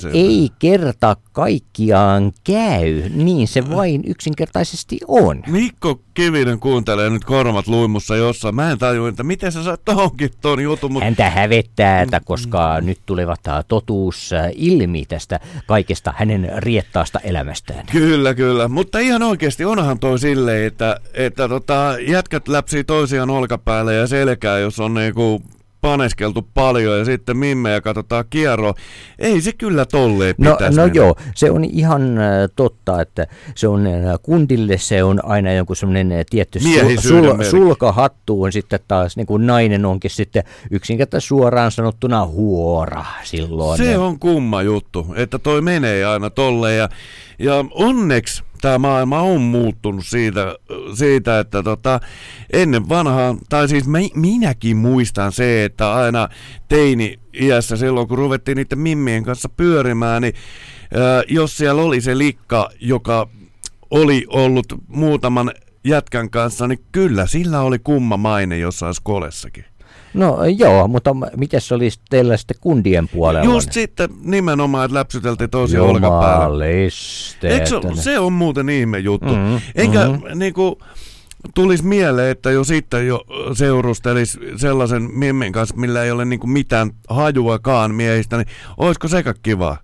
se ei kerta kaikkiaan käy. Niin se vain yksinkertaisesti on. Mikko Kivinen kuuntelee nyt korvat luimussa jossain. Mä en tajua, että miten sä sait tohonkin ton jutun, mutta Häntä hävettää, että koska nyt tulevat totuus ää, ilmi tästä kaikesta hänen riettaasta elämästään. Kyllä, kyllä. Mutta ihan oikeasti onhan toi silleen, että, että tota, jätkät läpsii toisiaan olkapäälle ja selkää, jos on niinku paneskeltu paljon ja sitten mimmejä katsotaan kierro. Ei se kyllä tolleen No, pitäisi no mennä. joo, se on ihan äh, totta, että se on äh, kundille se on aina jonkun semmoinen äh, tietty Miehisyyden merkki. sulkahattu on sitten taas niin kuin nainen onkin sitten yksinkertaisesti suoraan sanottuna huora silloin. Se on kumma juttu, että toi menee aina tolleen ja, ja onneksi tämä maailma on muuttunut siitä, siitä että tota, ennen vanhaa, tai siis mä, minäkin muistan se, että aina teini iässä silloin, kun ruvettiin niiden mimmien kanssa pyörimään, niin ää, jos siellä oli se likka, joka oli ollut muutaman jätkän kanssa, niin kyllä sillä oli kumma maine jossain skolessakin. No joo, mutta miten se oli teillä sitten kundien puolella? Just sitten nimenomaan, että läpsyteltiin toisia olkapäällä. Eikö se, se on muuten ihme juttu. Mhm, Enkä mhm. niinku, tulisi mieleen, että jo sitten jo seurustelisi sellaisen mimmin kanssa, millä ei ole niinku mitään hajuakaan miehistä, niin olisiko sekä kivaa?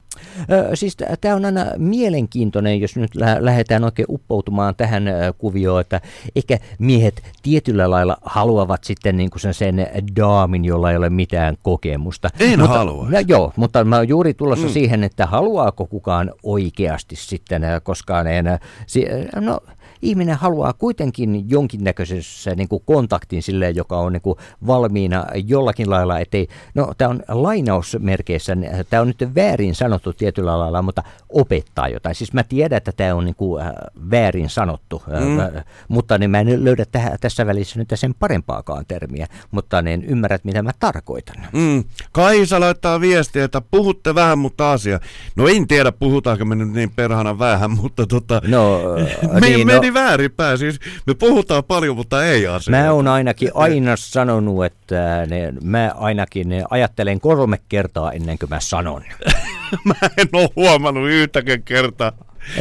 Siis tämä on aina mielenkiintoinen, jos nyt lä- lähdetään oikein uppoutumaan tähän kuvioon, että ehkä miehet tietyllä lailla haluavat sitten niin kuin sen, sen daamin, jolla ei ole mitään kokemusta. En mutta, halua. No, joo, mutta mä oon juuri tulossa Mm. siihen, että haluaako kukaan oikeasti sitten, ö, koska ne, ö, si- ö, no, ihminen haluaa kuitenkin jonkinnäköisessä niin kuin kontaktin silleen, joka on niin kuin valmiina jollakin lailla, ettei, no tämä on lainausmerkeissä, tämä on nyt väärin sanottu tietyllä lailla, mutta opettaa jotain. Siis mä tiedän, että tämä on niin kuin, äh, väärin sanottu, Mm. mm. äh, mutta niin mä en löydä tähän, tässä välissä nyt sen parempaakaan termiä, mutta niin ymmärrät, mitä mä tarkoitan. Mm. Kaisa laittaa viestiä, että puhutte vähän, mutta asia. No en tiedä, puhutaanko me nyt niin perhana vähän, mutta tota, No, me, niin, no- meni väärinpäin. Siis me puhutaan paljon, mutta ei asia. Mä oon ainakin aina sanonut, että ne, mä ainakin ne, ajattelen kolme kertaa ennen kuin mä sanon. Mä en ole huomannut yhtäkään kertaa.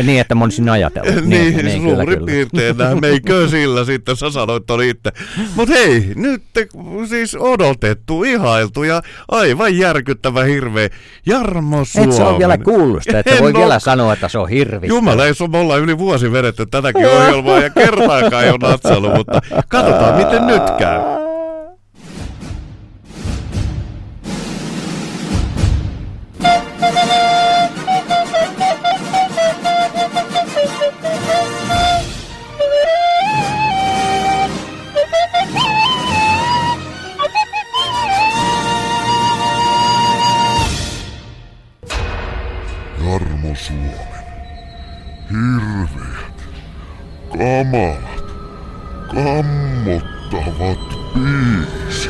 Niin, että mä olisin ajatellut. Niin, kyllä, suurin kyllä. piirtein näin. Meikö sillä sitten, sä sanoit ton itse. Mut hei, nyt te, siis odotettu, ihailtu ja aivan järkyttävä hirveä Jarmo Suomen. Et sä ole vielä kuullut sitä, että En voi vielä oo. sanoa, että se on hirvi. Jumala, ei sun me ollaan yli vuosi vedetty tätäkin ohjelmaa ja kertaakaan ei ole natsailu, mutta katsotaan miten nyt käy. Hirveät, kamalat, kammottavat biisit.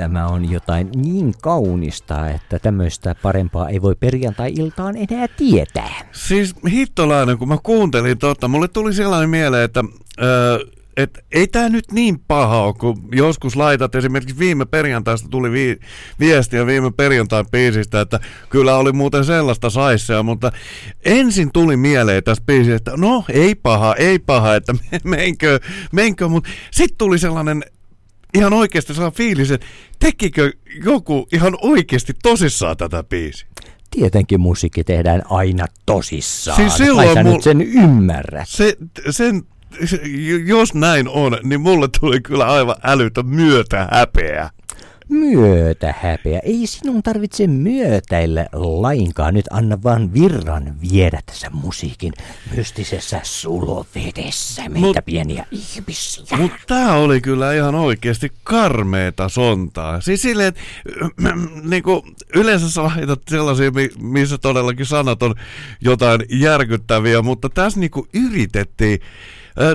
Tämä on jotain niin kaunista, että tämmöistä parempaa ei voi perjantai-iltaan enää tietää. Siis hittolainen, kun mä kuuntelin tota, mulle tuli sellainen mieleen, että öö, et ei tämä nyt niin paha ole, kun joskus laitat, esimerkiksi viime perjantaista tuli vi- viestiä viime perjantain biisistä, että kyllä oli muuten sellaista saissea, mutta ensin tuli mieleen tästä biisistä, että no ei paha, ei paha, että menkö, menkö, mutta sitten tuli sellainen ihan oikeasti sellainen fiilis, että tekikö joku ihan oikeasti tosissaan tätä biisiä? Tietenkin musiikki tehdään aina tosissaan. Siis silloin Ai sä mul- nyt sen ymmärrät. Se, sen, se- jos näin on, niin mulle tuli kyllä aivan älytön myötä häpeä. Myötä häpeä. Ei sinun tarvitse myötäillä lainkaan. Nyt anna vaan virran viedä tässä musiikin mystisessä sulovedessä meitä Mut- pieniä ihmisiä. Mutta tää oli kyllä ihan oikeasti karmeeta sontaa. Siis silleen, että niinku, yleensä sä laitat sellaisia, mi- missä todellakin sanat on jotain järkyttäviä, mutta tässä niinku yritettiin.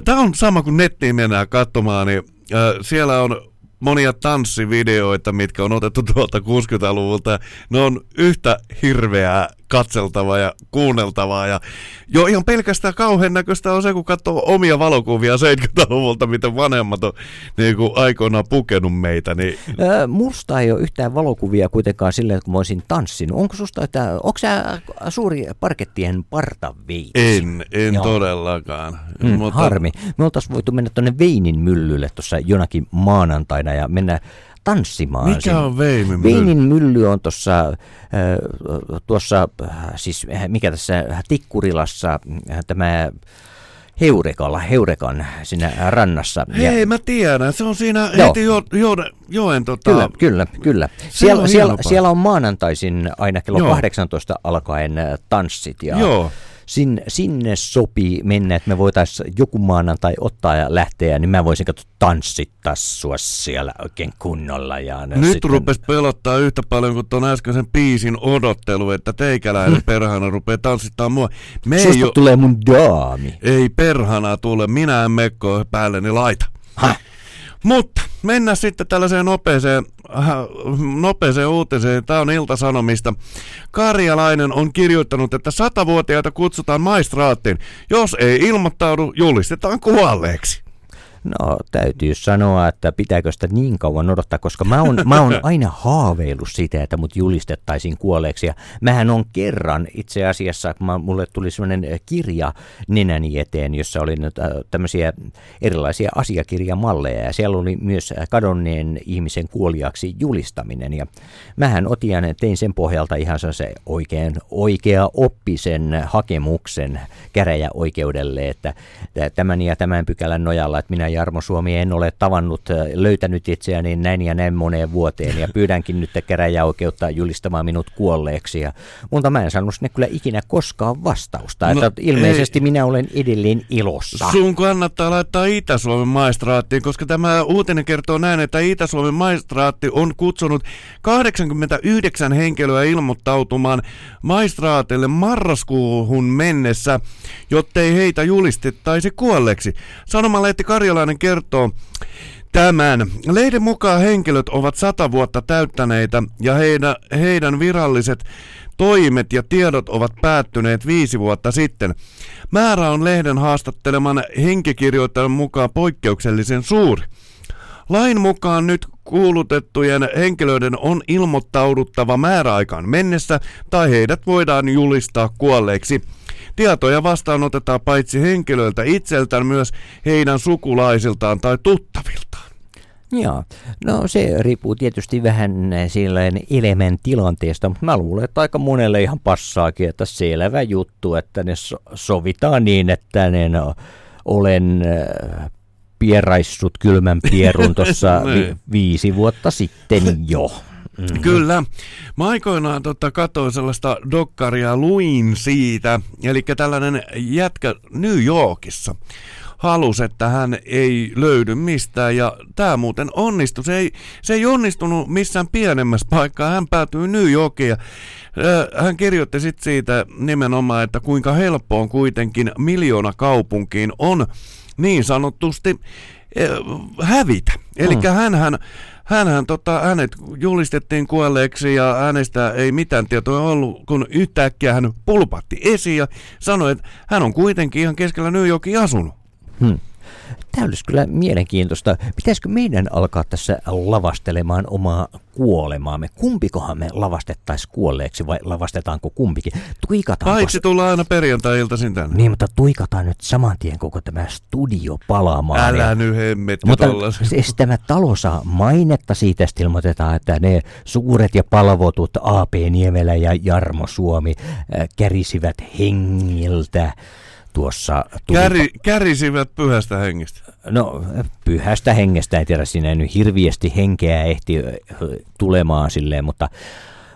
Tämä on sama kuin nettiin mennään katsomaan, niin ö, siellä on monia tanssivideoita, mitkä on otettu tuolta 60-luvulta. Ne on yhtä hirveää katseltavaa ja kuunneltavaa. Ja jo ihan pelkästään kauhean näköistä on se, kun katsoo omia valokuvia 70-luvulta, miten vanhemmat on niin kuin aikoinaan pukenut meitä. Niin Ö, musta ei ole yhtään valokuvia kuitenkaan silleen, kun mä olisin tanssinut. Onko susta, että, onko sä suuri parkettien partaveitsi? en, en Joo. todellakaan. Mm, Mutta... Harmi. Me oltaisiin voitu mennä tuonne Veinin myllylle tuossa jonakin maanantaina ja mennä tanssimaan. Mikä on Veinin mylly? Veinin mylly on tuossa, äh, tuossa, äh, siis äh, mikä tässä Tikkurilassa, tämä Heurekalla, Heurekan siinä rannassa. Ja- Hei, mä tiedän. Se on siinä Joo. heti jo, jo, joen tota... Kyllä, kyllä, kyllä. Siellä, on siellä, siellä on maanantaisin aina kello Joo. 18 alkaen tanssit. Ja Joo. Sinne, sinne sopii mennä, että me voitaisiin joku maanantai ottaa ja lähteä, niin mä voisin katsoa tanssittaa sua siellä oikein kunnolla. Ja Nyt sitten- rupes pelottaa yhtä paljon kuin tuon äskeisen biisin odottelu, että teikäläinen perhana rupeaa tanssittaa mua. Me Susta ei, o- tulee mun daami. ei perhana tule, minä en mekko päälleni laita. Häh? Mutta mennään sitten tällaiseen nopeeseen, äh, nopeeseen uutiseen. Tämä on Ilta-Sanomista. Karjalainen on kirjoittanut, että satavuotiaita kutsutaan maistraattiin. Jos ei ilmoittaudu, julistetaan kuolleeksi. No täytyy sanoa, että pitääkö sitä niin kauan odottaa, koska mä oon, mä oon aina haaveillut siitä, että mut julistettaisiin kuolleeksi. Ja mähän on kerran itse asiassa, kun mä, mulle tuli sellainen kirja nenäni eteen, jossa oli äh, tämmöisiä erilaisia asiakirjamalleja ja siellä oli myös kadonneen ihmisen kuoliaksi julistaminen. Ja mähän otin tein sen pohjalta ihan se oikein oikea oppisen hakemuksen käräjäoikeudelle, että tämän ja tämän pykälän nojalla, että minä Jarmo Suomi en ole tavannut, äh, löytänyt itseäni näin ja näin moneen vuoteen ja pyydänkin nyt käräjäoikeutta julistamaan minut kuolleeksi. Ja, mutta mä en saanut sinne kyllä ikinä koskaan vastausta, No, että ilmeisesti ei. minä olen edelleen ilossa. Sun kannattaa laittaa Itä-Suomen maistraattiin, koska tämä uutinen kertoo näin, että Itä-Suomen maistraatti on kutsunut 89 henkilöä ilmoittautumaan maistraatille marraskuuhun mennessä, jottei heitä julistettaisi kuolleeksi. Sanomalehti Karjalainen kertoo, Tämän. Lehden mukaan henkilöt ovat sata vuotta täyttäneitä ja heidän, heidän viralliset toimet ja tiedot ovat päättyneet viisi vuotta sitten. Määrä on lehden haastatteleman henkikirjoittajan mukaan poikkeuksellisen suuri. Lain mukaan nyt kuulutettujen henkilöiden on ilmoittauduttava määräaikaan mennessä tai heidät voidaan julistaa kuolleiksi. Tietoja vastaanotetaan paitsi henkilöiltä itseltään myös heidän sukulaisiltaan tai tuttaviltaan. Joo, no se riippuu tietysti vähän silleen elämän tilanteesta, mutta mä luulen, että aika monelle ihan passaakin, että selvä juttu, että ne so- sovitaan niin, että ne no, olen äh, pieraissut kylmän pierun tuossa vi- Niin. viisi vuotta sitten jo. Mm-hmm. Kyllä. Mä aikoinaan tota, katsoin sellaista dokkaria, luin siitä, eli tällainen jätkä New Yorkissa halusi, että hän ei löydy mistään ja tämä muuten onnistui. Se ei, se ei onnistunut missään pienemmässä paikkaa. Hän päätyi New Yorkiin ja hän kirjoitti sit siitä nimenomaan, että kuinka helppo on kuitenkin miljoona kaupunkiin on niin sanotusti hävitä. Eli Mm. hänhän Hänhän, tota, hänet julistettiin kuolleeksi ja hänestä ei mitään tietoa ollut, kun yhtäkkiä hän pulpatti esiin ja sanoi, että hän on kuitenkin ihan keskellä New Yorkin asunut. Hmm. Tämä olisi kyllä mielenkiintoista. Pitäisikö meidän alkaa tässä lavastelemaan omaa kuolemaamme? Kumpikohan me lavastettaisiin kuolleeksi vai lavastetaanko kumpikin? Tuikataanko Paitsi tulla aina perjantai-iltaisin tänne. Niin, mutta tuikataan nyt saman tien koko tämä studio palaamaan. Älä ja- nyt hemmetkä Mutta siis tämä talo saa mainetta siitä, sitten ilmoitetaan, että ne suuret ja palvotut AP Niemelä ja Jarmo Suomi äh, kärisivät hengiltä tuossa... tuli- Käri, kärisivät pyhästä hengestä. No, pyhästä hengestä, en tiedä, siinä ei nyt hirviästi henkeä ehti tulemaan silleen, mutta,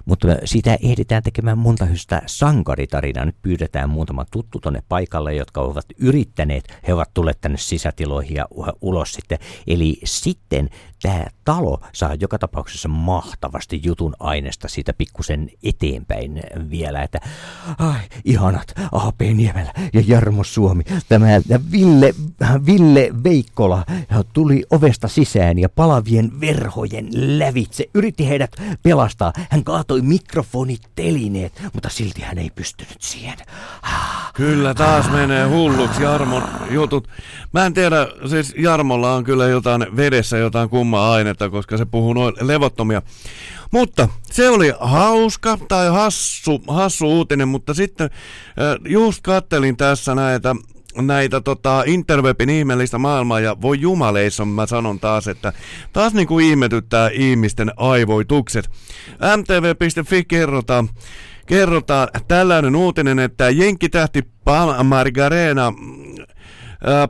mutta sitä ehditään tekemään monta hystä sankaritarinaa. Nyt pyydetään muutama tuttu tonne paikalle, jotka ovat yrittäneet, he ovat tulleet tänne sisätiloihin ja ulos sitten. Eli sitten tämä talo saa joka tapauksessa mahtavasti jutun aineesta siitä pikkusen eteenpäin vielä, että ai, ihanat AP Niemelä ja Jarmo Suomi, tämä Ville, Ville Veikkola tuli ovesta sisään ja palavien verhojen lävitse, yritti heidät pelastaa. Hän kaatoi mikrofonit telineet, mutta silti hän ei pystynyt siihen. Kyllä taas menee hulluksi Jarmon jutut. Mä en tiedä, siis Jarmolla on kyllä jotain vedessä jotain kummaa ainetta, koska se puhuu noin levottomia. Mutta se oli hauska tai hassu, hassu uutinen, mutta sitten just kattelin tässä näitä näitä tota, interwebin ihmeellistä maailmaa ja voi jumaleissa mä sanon taas, että taas niinku ihmetyttää ihmisten aivoitukset. mtv.fi kerrotaan, kerrotaan tällainen uutinen, että jenkkitähti Pam Margarena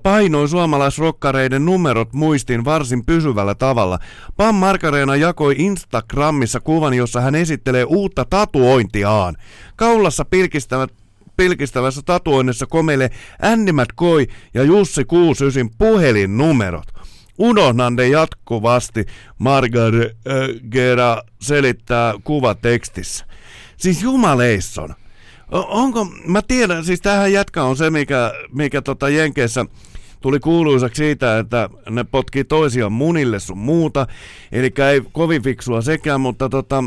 painoi suomalaisrokkareiden numerot muistiin varsin pysyvällä tavalla. Pam Margarena jakoi Instagramissa kuvan, jossa hän esittelee uutta tatuointiaan. Kaulassa pilkistävät pilkistävässä tatuoinnissa komeilee Andy McCoy ja Jussi Kuusysin puhelinnumerot. Unohdan ne jatkuvasti, Margareta selittää kuvatekstissä. Siis jumaleisson. Onko, mä tiedän, siis tähän jätkä on se, mikä, mikä tota Jenkeissä tuli kuuluisaksi siitä, että ne potkii toisiaan munille sun muuta. Eli ei kovin fiksua sekään, mutta tota,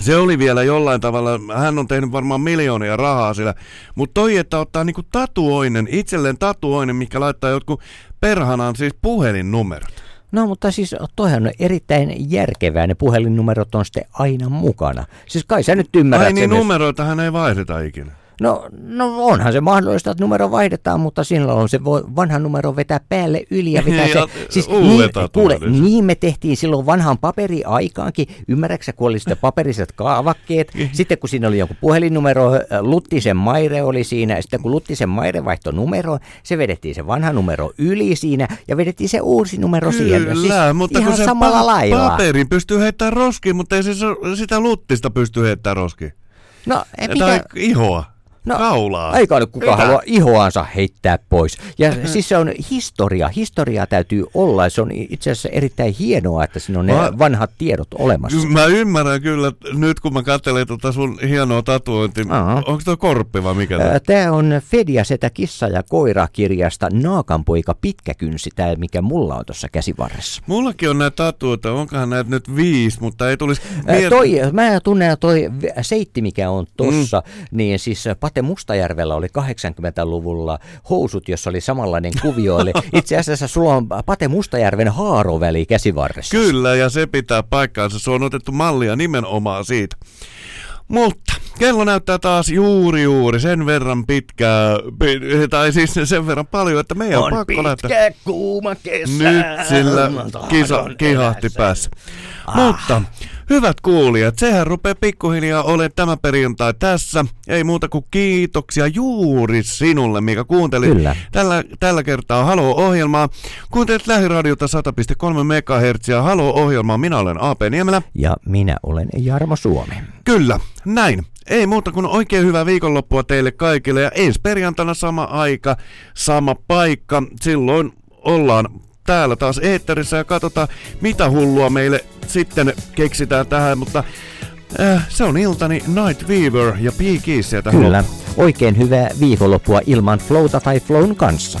se oli vielä jollain tavalla, hän on tehnyt varmaan miljoonia rahaa sillä, mutta toi, että ottaa niinku tatuoinen, itselleen tatuoinen, mikä laittaa jotkut perhanan siis puhelinnumerot? No mutta siis toihan on erittäin järkevää, ne puhelinnumerot on sitten aina mukana. Siis kai sä nyt ymmärrät Ai niin, sen, numeroitahan ei vaihdeta ikinä. No, no onhan se mahdollista, että numero vaihdetaan, mutta silloin se voi vanha numero vetää päälle yli ja vetää se. Ja Siis niin, kuule, niin me tehtiin silloin vanhan paperiaikaankin. Ymmärräksä, kun oli sitten paperiset kaavakkeet. Sitten kun siinä oli joku puhelinnumero, Luttisen Maire oli siinä. Sitten kun Luttisen Maire vaihtoi numero, se vedettiin se vanha numero yli siinä ja vedettiin se uusi numero siihen. No Kyllä, mutta ihan kun se samalla pa- lailla. paperin pystyy heittämään roskiin, mutta ei se sitä luttista pysty heittämään roskiin. No, ei Tai mikä... ihoa, No, kaulaa. Eikä nyt kukaan Mitä? halua ihoansa heittää pois. Ja siis se on historia. Historiaa täytyy olla. Se on itse asiassa erittäin hienoa, että siinä on ne Mä- vanhat tiedot olemassa. Mä ymmärrän kyllä, nyt kun mä katselen tota sun hienoa tatuointia, Aa. onko toi korppi vai mikä? tää? Tämä on Fedia setä kissa ja koira kirjasta Naakanpoika pitkäkynsi, tämä mikä mulla on tuossa käsivarressa. Mullakin on näitä tatuoita, onkohan näitä nyt viisi, mutta ei tulisi... Miet- Toi, mä tunnen toi seitti, mikä on tossa, mm. niin siis Pate Mustajärvellä oli 80-luvulla housut, jossa oli samanlainen kuvio. Eli itse asiassa sulla on Pate Mustajärven haaroväli käsivarressa. Kyllä, ja se pitää paikkaansa. Se on otettu mallia nimenomaan siitä. Mutta kello näyttää taas juuri juuri sen verran pitkää, pi- tai siis sen verran paljon, että meidän on, on pakko lähteä. pitkä kuuma kesä. Nyt sillä kisa, kihahti päässä. Ah. Mutta hyvät kuulijat, sehän rupeaa pikkuhiljaa olemaan tämä perjantai tässä. Ei muuta kuin kiitoksia juuri sinulle, mikä kuuntelit Kyllä. tällä, tällä kertaa Halo-ohjelmaa. Kuuntelit Lähiradiota 100,3 MHz. Halo-ohjelmaa. Minä olen A.P. Niemelä. Ja minä olen Jarmo Suomi. Kyllä, näin. Ei muuta kuin oikein hyvää viikonloppua teille kaikille ja ensi perjantaina sama aika, sama paikka. Silloin ollaan täällä taas eetterissä ja katsotaan mitä hullua meille sitten keksitään tähän, mutta äh, se on iltani Night Weaver ja P. Kyllä. Oikein hyvää viikonloppua ilman flowta tai flown kanssa.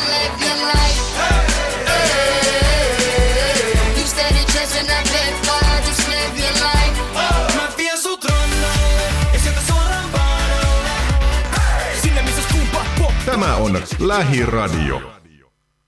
Lähiradio.